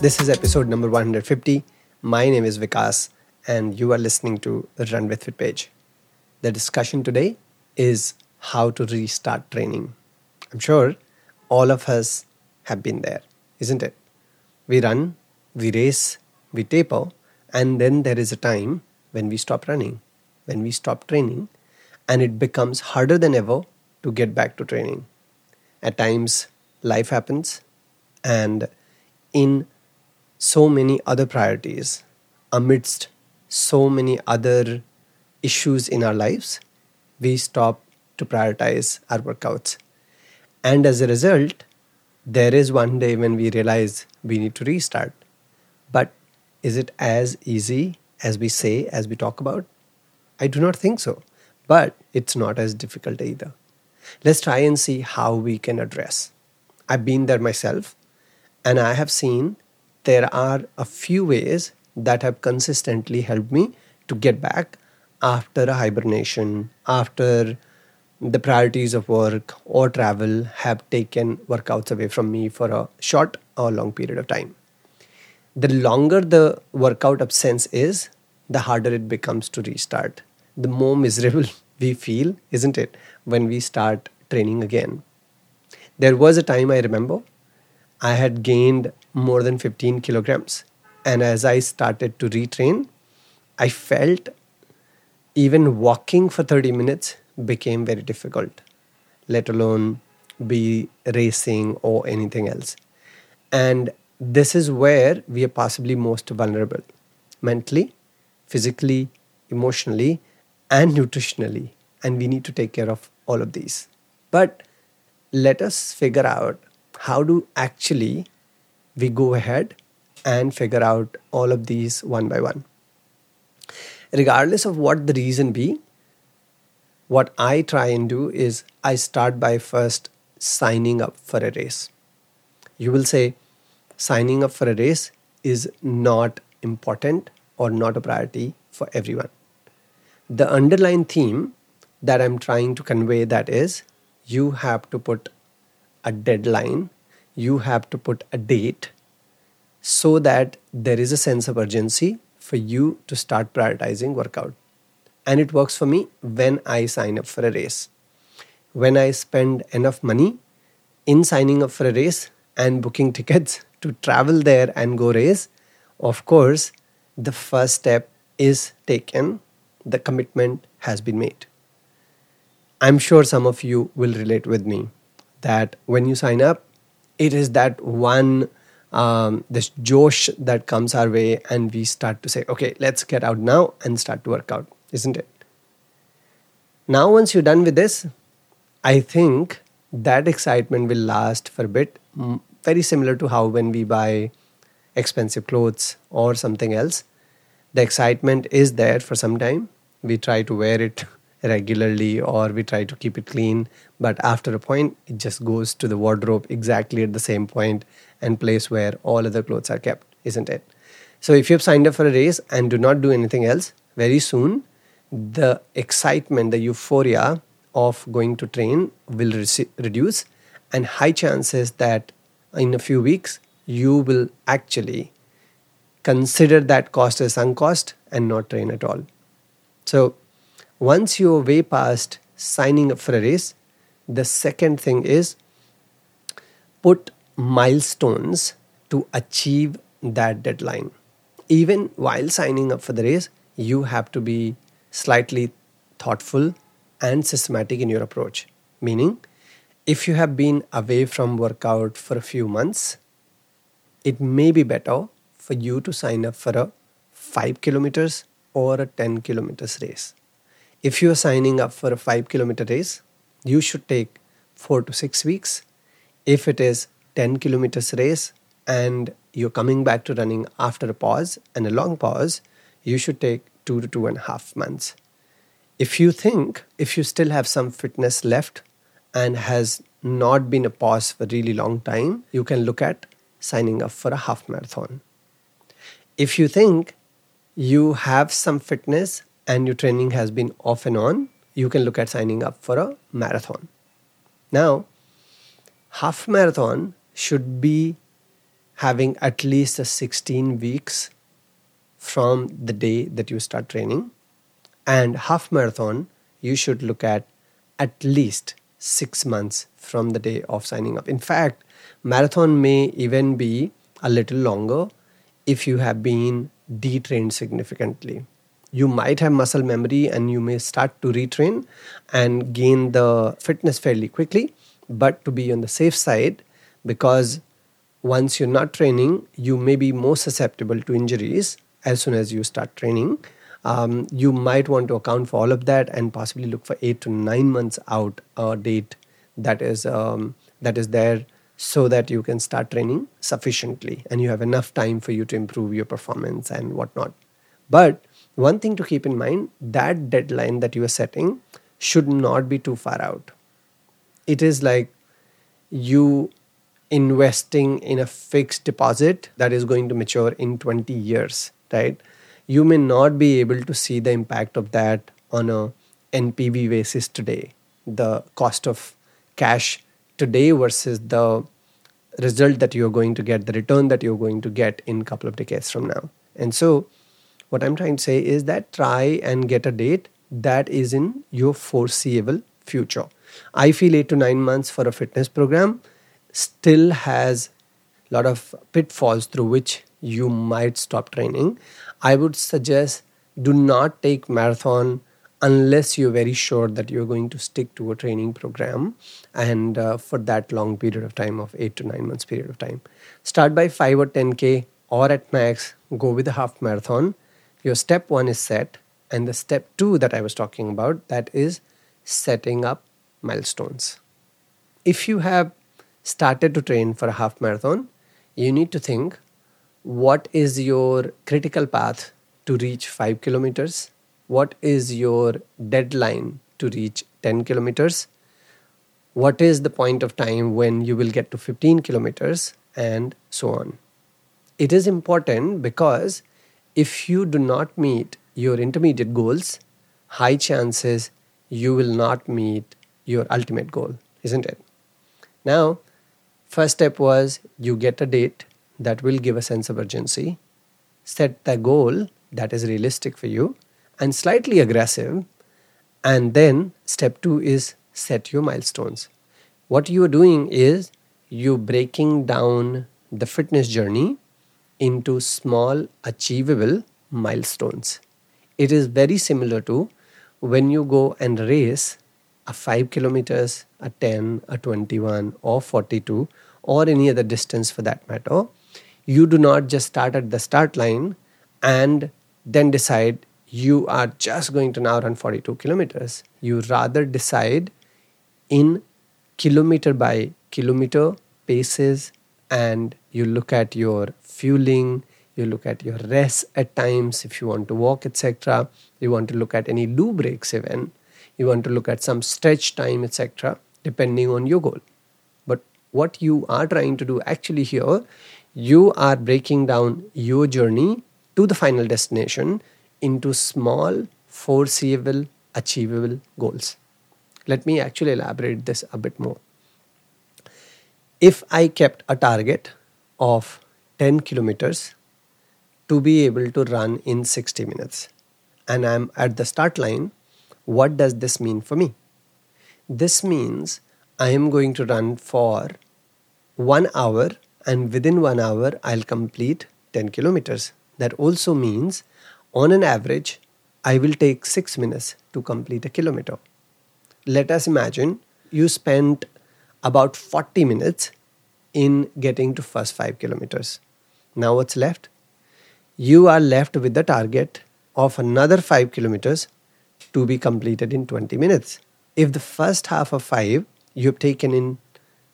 This is episode number 150. My name is Vikas, and you are listening to the Run with Fitpage. The discussion today is how to restart training. I'm sure all of us have been there, isn't it? We run, we race, we taper, and then there is a time when we stop running, when we stop training, and it becomes harder than ever to get back to training. At times, life happens, and in so many other priorities, amidst so many other issues in our lives, we stop to prioritize our workouts. And as a result, there is one day when we realize we need to restart. But is it as easy as we say, as we talk about? I do not think so. But it's not as difficult either. Let's try and see how we can address. I've been there myself, and I have seen there are a few ways that have consistently helped me to get back after a hibernation, after the priorities of work or travel have taken workouts away from me for a short or long period of time. The longer the workout absence is, the harder it becomes to restart. The more miserable we feel, isn't it, when we start training again. There was a time I remember I had gained more than 15 kilograms. And as I started to retrain, I felt even walking for 30 minutes became very difficult, let alone be racing or anything else. And this is where we are possibly most vulnerable mentally, physically, emotionally, and nutritionally. And we need to take care of all of these. But let us figure out how to actually we go ahead and figure out all of these one by one. Regardless of what the reason be, what I try and do is I start by first signing up for a race. You will say, signing up for a race is not important or not a priority for everyone. The underlying theme that I'm trying to convey that is you have to put a deadline, you have to put a date so that there is a sense of urgency for you to start prioritizing workout. And it works for me when I sign up for a race. When I spend enough money in signing up for a race and booking tickets to travel there and go race, of course, the first step is taken, the commitment has been made. I'm sure some of you will relate with me that when you sign up, it is that one um, this josh that comes our way, and we start to say, okay, let's get out now and start to work out, isn't it? Now, once you're done with this, I think that excitement will last for a bit, very similar to how when we buy expensive clothes or something else, the excitement is there for some time. We try to wear it regularly or we try to keep it clean. But after a point it just goes to the wardrobe exactly at the same point and place where all other clothes are kept isn't it? So if you've signed up for a race and do not do anything else very soon the excitement the euphoria of going to train will re- reduce and high chances that in a few weeks you will actually consider that cost as sunk cost and not train at all. So once you're way past signing up for a race, the second thing is put milestones to achieve that deadline. Even while signing up for the race, you have to be slightly thoughtful and systematic in your approach. Meaning, if you have been away from workout for a few months, it may be better for you to sign up for a 5 kilometers or a 10 kilometers race if you are signing up for a 5 kilometer race, you should take 4 to 6 weeks. If it is 10 kilometers race and you're coming back to running after a pause and a long pause, you should take 2 to two and a half months. If you think if you still have some fitness left and has not been a pause for a really long time, you can look at signing up for a half marathon. If you think you have some fitness and your training has been off and on, you can look at signing up for a marathon. Now, half marathon should be having at least a 16 weeks from the day that you start training and half marathon you should look at at least 6 months from the day of signing up in fact marathon may even be a little longer if you have been detrained significantly you might have muscle memory and you may start to retrain and gain the fitness fairly quickly. But to be on the safe side because once you're not training you may be more susceptible to injuries as soon as you start training. Um, you might want to account for all of that and possibly look for eight to nine months out a date that is um, that is there so that you can start training sufficiently and you have enough time for you to improve your performance and whatnot. But one thing to keep in mind that deadline that you are setting should not be too far out. It is like you investing in a fixed deposit that is going to mature in 20 years right? You may not be able to see the impact of that on a npv basis today. The cost of cash today versus the result that you're going to get the return that you're going to get in a couple of decades from now. And so what i'm trying to say is that try and get a date that is in your foreseeable future I feel eight to nine months for a fitness program still has a lot of pitfalls through which you might stop training. I would suggest do not take marathon unless you're very sure that you're going to stick to a training program and uh, for that long period of time of 8 to 9 months period of time start by 5 or 10k or at max go with a half marathon your step 1 is set and the step 2 that i was talking about that is setting up milestones. If you have started to train for a half marathon, you need to think what is your critical path to reach 5 kilometers? What is your deadline to reach 10 kilometers? What is the point of time when you will get to 15 kilometers? And so on. It is important because if you do not meet your intermediate goals, high chances you will not meet your ultimate goal, isn't it? Now, first step was you get a date that will give a sense of urgency, set the goal that is realistic for you and slightly aggressive, and then step two is set your milestones. What you are doing is you breaking down the fitness journey into small achievable milestones. It is very similar to when you go and race a 5 kilometers, a 10, a 21, or 42, or any other distance for that matter, you do not just start at the start line and then decide you are just going to now run 42 kilometers. You rather decide in kilometer by kilometer paces and you look at your fueling, you look at your rest at times if you want to walk, etc. You want to look at any loo breaks even you want to look at some stretch time etc depending on your goal but what you are trying to do actually here you are breaking down your journey to the final destination into small foreseeable achievable goals let me actually elaborate this a bit more if i kept a target of 10 kilometers to be able to run in 60 minutes and i'm at the start line what does this mean for me? This means I am going to run for one hour, and within one hour, I'll complete 10 kilometers. That also means, on an average, I will take six minutes to complete a kilometer. Let us imagine you spent about 40 minutes in getting to first 5 kilometers. Now what's left? You are left with the target of another 5 kilometers to be completed in 20 minutes. If the first half of five you have taken in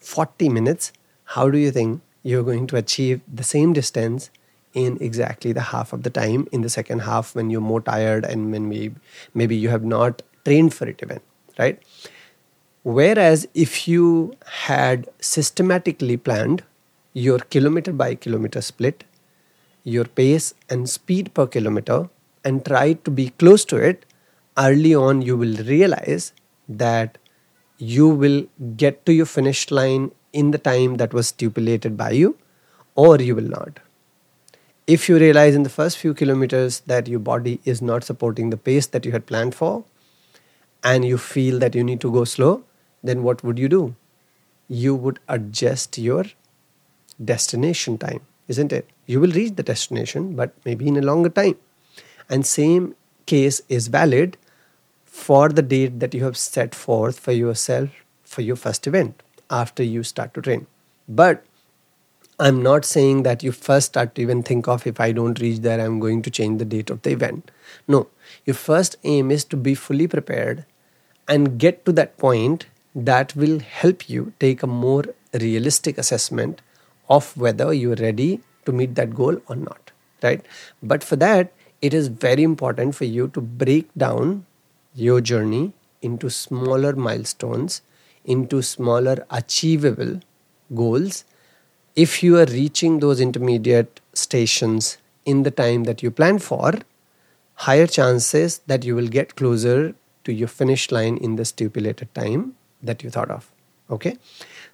40 minutes, how do you think you're going to achieve the same distance in exactly the half of the time in the second half when you're more tired and when maybe, maybe you have not trained for it even, right? Whereas if you had systematically planned your kilometer by kilometer split, your pace and speed per kilometer, and tried to be close to it, early on you will realize that you will get to your finish line in the time that was stipulated by you or you will not. If you realize in the first few kilometers that your body is not supporting the pace that you had planned for, and you feel that you need to go slow, then what would you do? You would adjust your destination time, isn't it? You will reach the destination, but maybe in a longer time. And same case is valid for the date that you have set forth for yourself for your first event after you start to train. But I'm not saying that you first start to even think of if I don't reach there, I'm going to change the date of the event. No, your first aim is to be fully prepared and get to that point that will help you take a more realistic assessment of whether you're ready to meet that goal or not. Right? But for that, it is very important for you to break down your journey into smaller milestones into smaller achievable goals if you are reaching those intermediate stations in the time that you plan for higher chances that you will get closer to your finish line in the stipulated time that you thought of okay?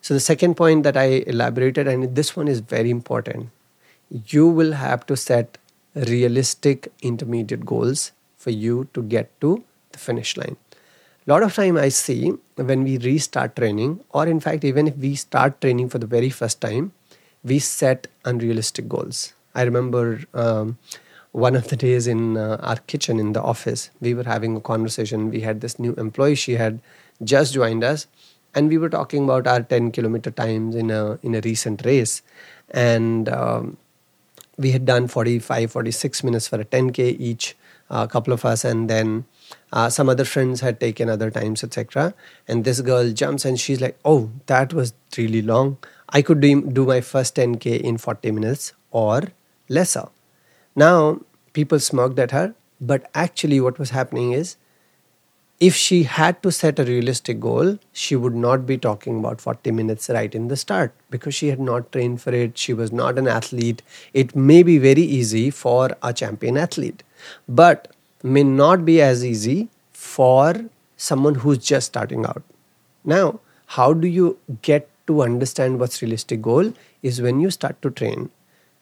So the second point that i elaborated and this one is very important you will have to set realistic intermediate goals for you to get to the finish line. A lot of time i see when we restart training or in fact even if we start training for the very first time we set unrealistic goals. I remember um, one of the days in uh, our kitchen in the office we were having a conversation. We had this new employee she had just joined us. And we were talking about our 10 kilometer times in a in a recent race. And um, we had done 45 46 minutes for a 10k each a couple of us. And then uh, some other friends had taken other times etc and this girl jumps and she's like oh that was really long. I could do, do my first 10k in 40 minutes or lesser. Now people smirked at her. But actually what was happening is if she had to set a realistic goal, she would not be talking about 40 minutes right in the start because she had not trained for it. She was not an athlete. It may be very easy for a champion athlete, but may not be as easy for someone who's just starting out. Now, how do you get to understand what's realistic goal is when you start to train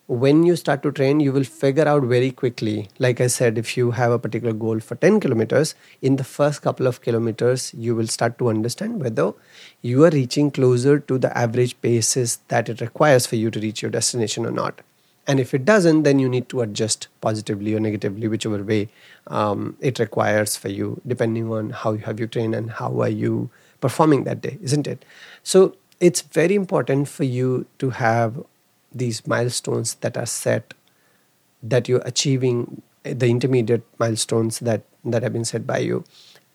when you start to train you will figure out very quickly like i said if you have a particular goal for 10 kilometers in the first couple of kilometers you will start to understand whether you are reaching closer to the average paces that it requires for you to reach your destination or not. And if it doesn't then you need to adjust positively or negatively whichever way um, it requires for you depending on how you have you trained and how are you performing that day isn't it? So it's very important for you to have these milestones that are set that you're achieving eh, the intermediate milestones that that have been set by you.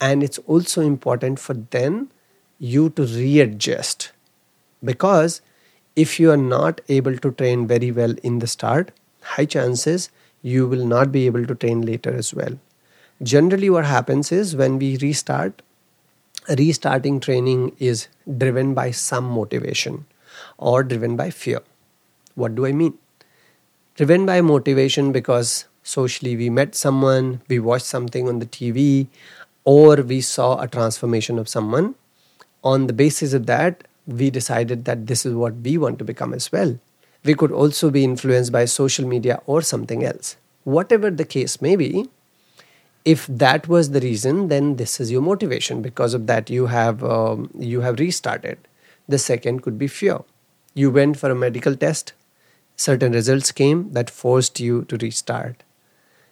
And it's also important for then you to readjust. Because if you are not able to train very well in the start high chances you will not be able to train later as well. Generally what happens is when we restart restarting training is driven by some motivation or driven by fear what do I mean? Driven by motivation because socially we met someone, we watched something on the TV, or we saw a transformation of someone. On the basis of that, we decided that this is what we want to become as well. We could also be influenced by social media or something else. Whatever the case may be, if that was the reason, then this is your motivation. Because of that, you have um, you have restarted. The second could be fear. You went for a medical test, certain results came that forced you to restart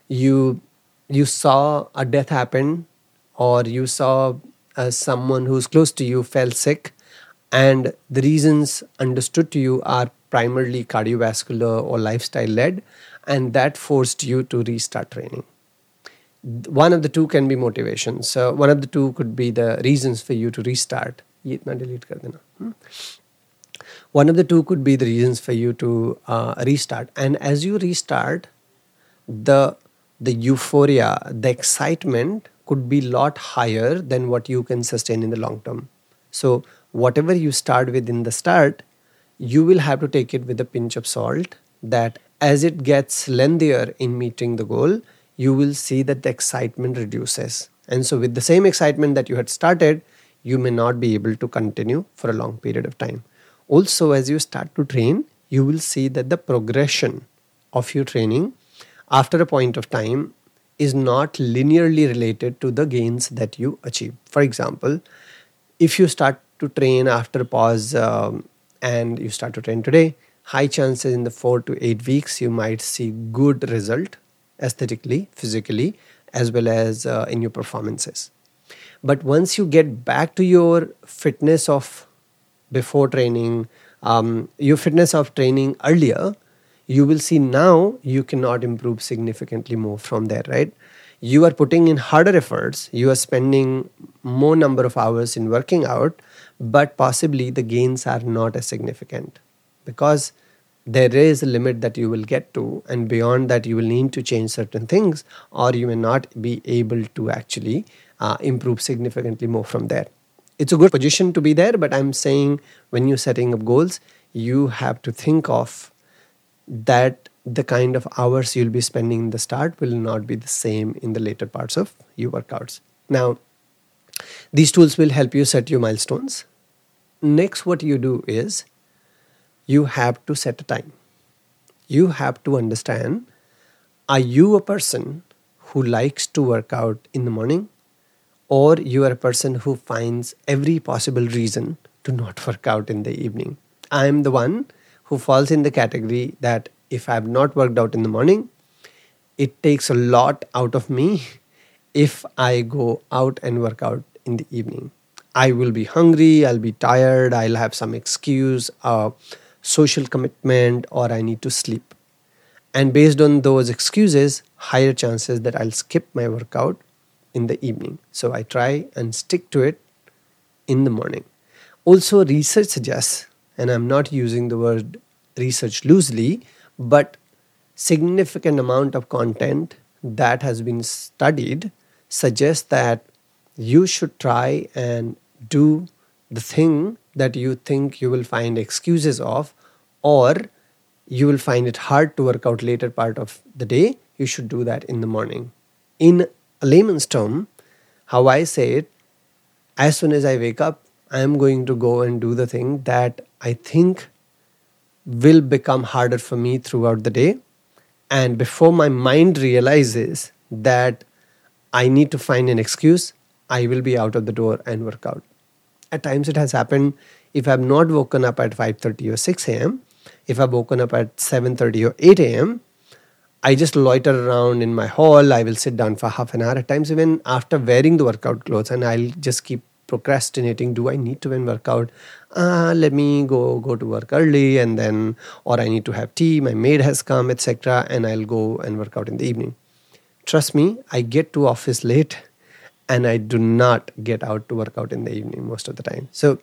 you you saw a death happen or you saw uh, someone who's close to you fell sick and the reasons understood to you are primarily cardiovascular or lifestyle led and that forced you to restart training one of the two can be motivation so one of the two could be the reasons for you to restart kar dena. Hmm? One of the two could be the reasons for you to uh, restart. And as you restart the the euphoria the excitement could be lot higher than what you can sustain in the long term. So whatever you start with in the start you will have to take it with a pinch of salt that as it gets lengthier in meeting the goal you will see that the excitement reduces. And so with the same excitement that you had started you may not be able to continue for a long period of time also as you start to train you will see that the progression of your training after a point of time is not linearly related to the gains that you achieve. For example, if you start to train after a pause um, and you start to train today, high chances in the four to eight weeks you might see good result aesthetically, physically, as well as uh, in your performances. But once you get back to your fitness of before training, um, your fitness of training earlier, you will see now you cannot improve significantly more from there, right? You are putting in harder efforts, you are spending more number of hours in working out, but possibly the gains are not as significant because there is a limit that you will get to and beyond that you will need to change certain things or you may not be able to actually uh, improve significantly more from there it's a good position to be there but i'm saying when you're setting up goals you have to think of that the kind of hours you'll be spending in the start will not be the same in the later parts of your workouts. Now these tools will help you set your milestones. Next what you do is you have to set a time. You have to understand are you a person who likes to work out in the morning or you are a person who finds every possible reason to not work out in the evening. I am the one who falls in the category that if I have not worked out in the morning, it takes a lot out of me if I go out and work out in the evening. I will be hungry, I'll be tired, I'll have some excuse, a social commitment, or I need to sleep. And based on those excuses, higher chances that I'll skip my workout in the evening. So I try and stick to it in the morning. Also, research suggests, and I'm not using the word research loosely, but significant amount of content that has been studied suggests that you should try and do the thing that you think you will find excuses of or you will find it hard to work out later part of the day you should do that in the morning in a layman's term, how I say it, as soon as I wake up, I am going to go and do the thing that I think will become harder for me throughout the day. And before my mind realizes that I need to find an excuse, I will be out of the door and work out. At times it has happened if I've not woken up at 5:30 or 6 a.m., if I've woken up at 7:30 or 8 a.m., I just loiter around in my hall. I will sit down for half an hour at times, even after wearing the workout clothes, and I'll just keep procrastinating. Do I need to even work out? Uh, let me go go to work early, and then, or I need to have tea. My maid has come, etc., and I'll go and work out in the evening. Trust me, I get to office late, and I do not get out to work out in the evening most of the time. So,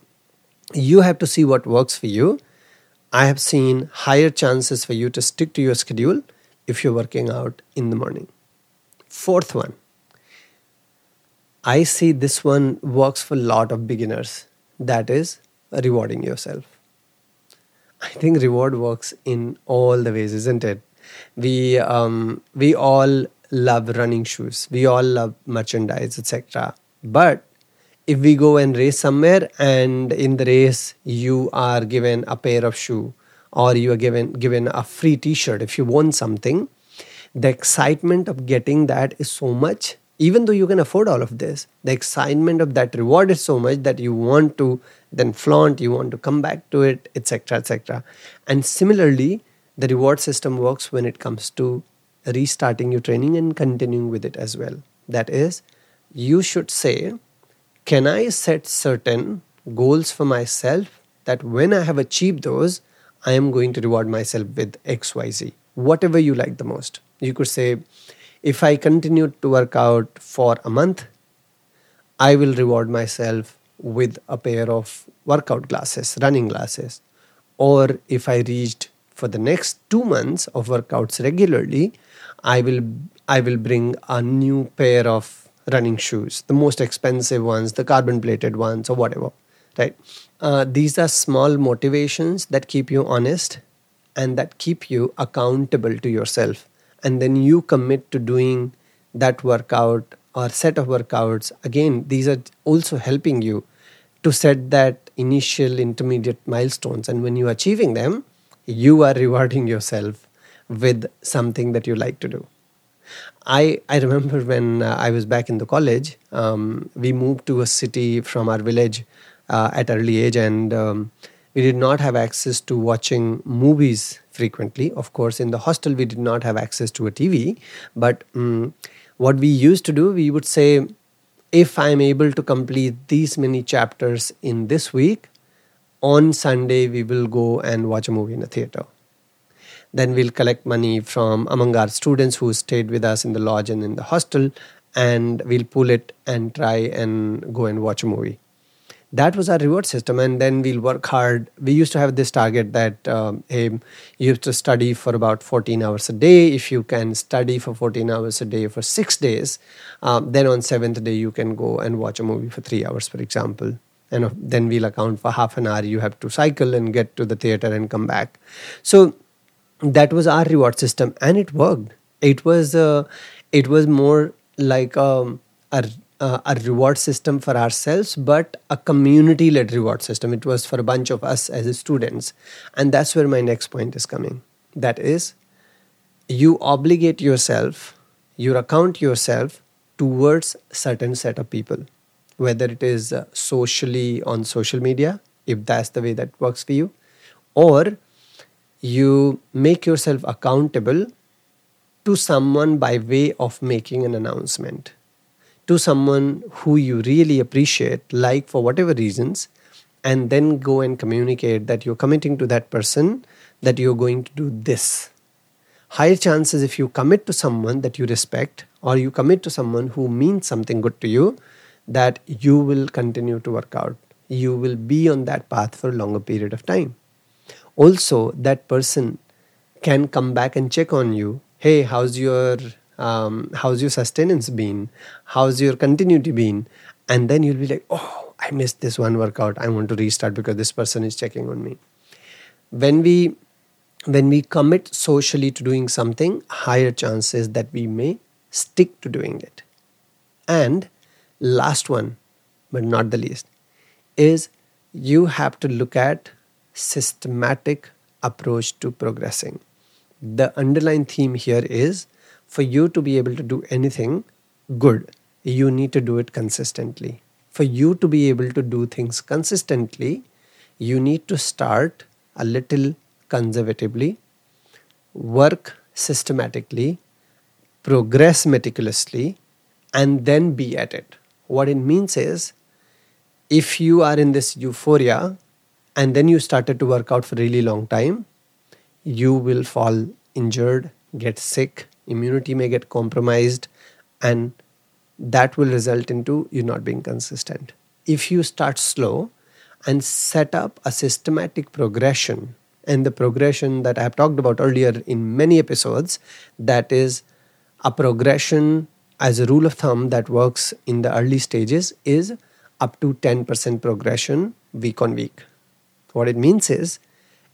you have to see what works for you. I have seen higher chances for you to stick to your schedule if you're working out in the morning. Fourth one, I see this one works for a lot of beginners. That is rewarding yourself. I think reward works in all the ways, isn't it? We um, we all love running shoes. We all love merchandise, etc. But if we go and race somewhere, and in the race you are given a pair of shoe or you are given given a free t-shirt. If you want something the excitement of getting that is so much even though you can afford all of this the excitement of that reward is so much that you want to then flaunt you want to come back to it etc etc and similarly the reward system works when it comes to restarting your training and continuing with it as well. That is you should say can i set certain goals for myself that when i have achieved those I am going to reward myself with XYZ, whatever you like the most. You could say, if I continue to work out for a month, I will reward myself with a pair of workout glasses, running glasses. Or if I reached for the next two months of workouts regularly, I will I will bring a new pair of running shoes, the most expensive ones, the carbon plated ones, or whatever. Right? Uh, these are small motivations that keep you honest and that keep you accountable to yourself. And then you commit to doing that workout or set of workouts. Again, these are also helping you to set that initial intermediate milestones. And when you're achieving them, you are rewarding yourself with something that you like to do. I, I remember when uh, I was back in the college, um, we moved to a city from our village uh, at early age, and um, we did not have access to watching movies frequently. Of course, in the hostel, we did not have access to a TV. But um, what we used to do, we would say, if I'm able to complete these many chapters in this week, on Sunday we will go and watch a movie in a theater. Then we'll collect money from among our students who stayed with us in the lodge and in the hostel, and we'll pull it and try and go and watch a movie that was our reward system and then we'll work hard. We used to have this target that um, hey, you have to study for about 14 hours a day. If you can study for 14 hours a day for six days um, then on seventh day you can go and watch a movie for three hours for example. And then we'll account for half an hour you have to cycle and get to the theater and come back. So that was our reward system and it worked. It was uh, it was more like um, a uh, a reward system for ourselves, but a community led reward system. It was for a bunch of us as students. And that's where my next point is coming. That is, you obligate yourself, you account yourself towards certain set of people, whether it is uh, socially on social media, if that's the way that works for you, or you make yourself accountable to someone by way of making an announcement to someone who you really appreciate, like for whatever reasons, and then go and communicate that you're committing to that person that you're going to do this. Higher chances if you commit to someone that you respect or you commit to someone who means something good to you, that you will continue to work out. You will be on that path for a longer period of time. Also, that person can come back and check on you. Hey, how's your um, how's your sustenance been? How's your continuity been? And then you'll be like oh i missed this one workout. I want to restart because this person is checking on me. When we when we commit socially to doing something higher chances that we may stick to doing it. And last one but not the least is you have to look at systematic approach to progressing. The underlying theme here is for you to be able to do anything good, you need to do it consistently. For you to be able to do things consistently, you need to start a little conservatively, work systematically, progress meticulously, and then be at it. What it means is if you are in this euphoria and then you started to work out for a really long time, you will fall injured, get sick, immunity may get compromised and that will result into you not being consistent. If you start slow and set up a systematic progression and the progression that i have talked about earlier in many episodes that is a progression as a rule of thumb that works in the early stages is up to 10% progression week on week. What it means is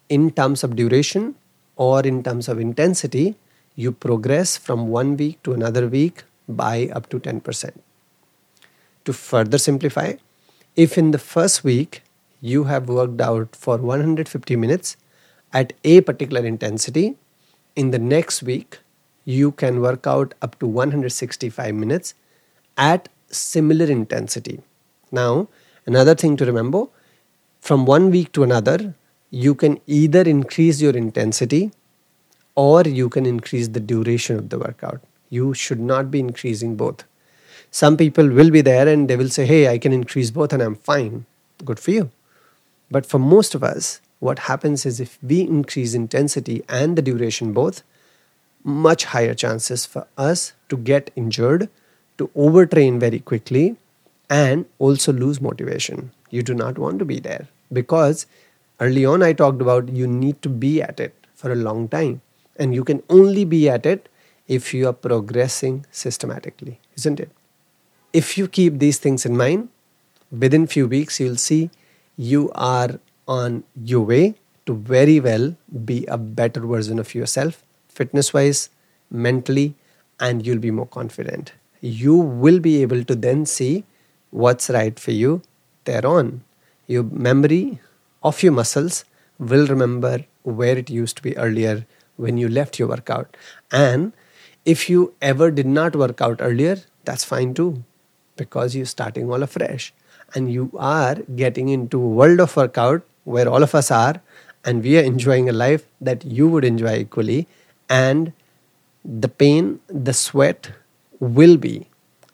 in terms of duration or in terms of intensity you progress from one week to another week by up to 10%. To further simplify, if in the first week you have worked out for 150 minutes at a particular intensity, in the next week you can work out up to 165 minutes at similar intensity. Now, another thing to remember from one week to another, you can either increase your intensity or you can increase the duration of the workout. You should not be increasing both. Some people will be there and they will say, Hey, I can increase both and I'm fine. Good for you. But for most of us, what happens is if we increase intensity and the duration both, much higher chances for us to get injured, to overtrain very quickly, and also lose motivation. You do not want to be there because early on I talked about you need to be at it for a long time. And you can only be at it if you are progressing systematically, isn't it? If you keep these things in mind, within few weeks you'll see you are on your way to very well be a better version of yourself, fitness wise, mentally, and you'll be more confident. You will be able to then see what's right for you thereon. Your memory of your muscles will remember where it used to be earlier when you left your workout. And if you ever did not work out earlier, that's fine too, because you're starting all afresh. And you are getting into a world of workout where all of us are and we are enjoying a life that you would enjoy equally. And the pain the sweat will be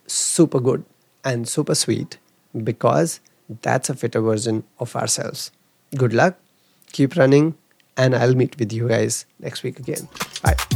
super good and super sweet because that's a fitter version of ourselves. Good luck. Keep running and i'll meet with you guys next week again. Bye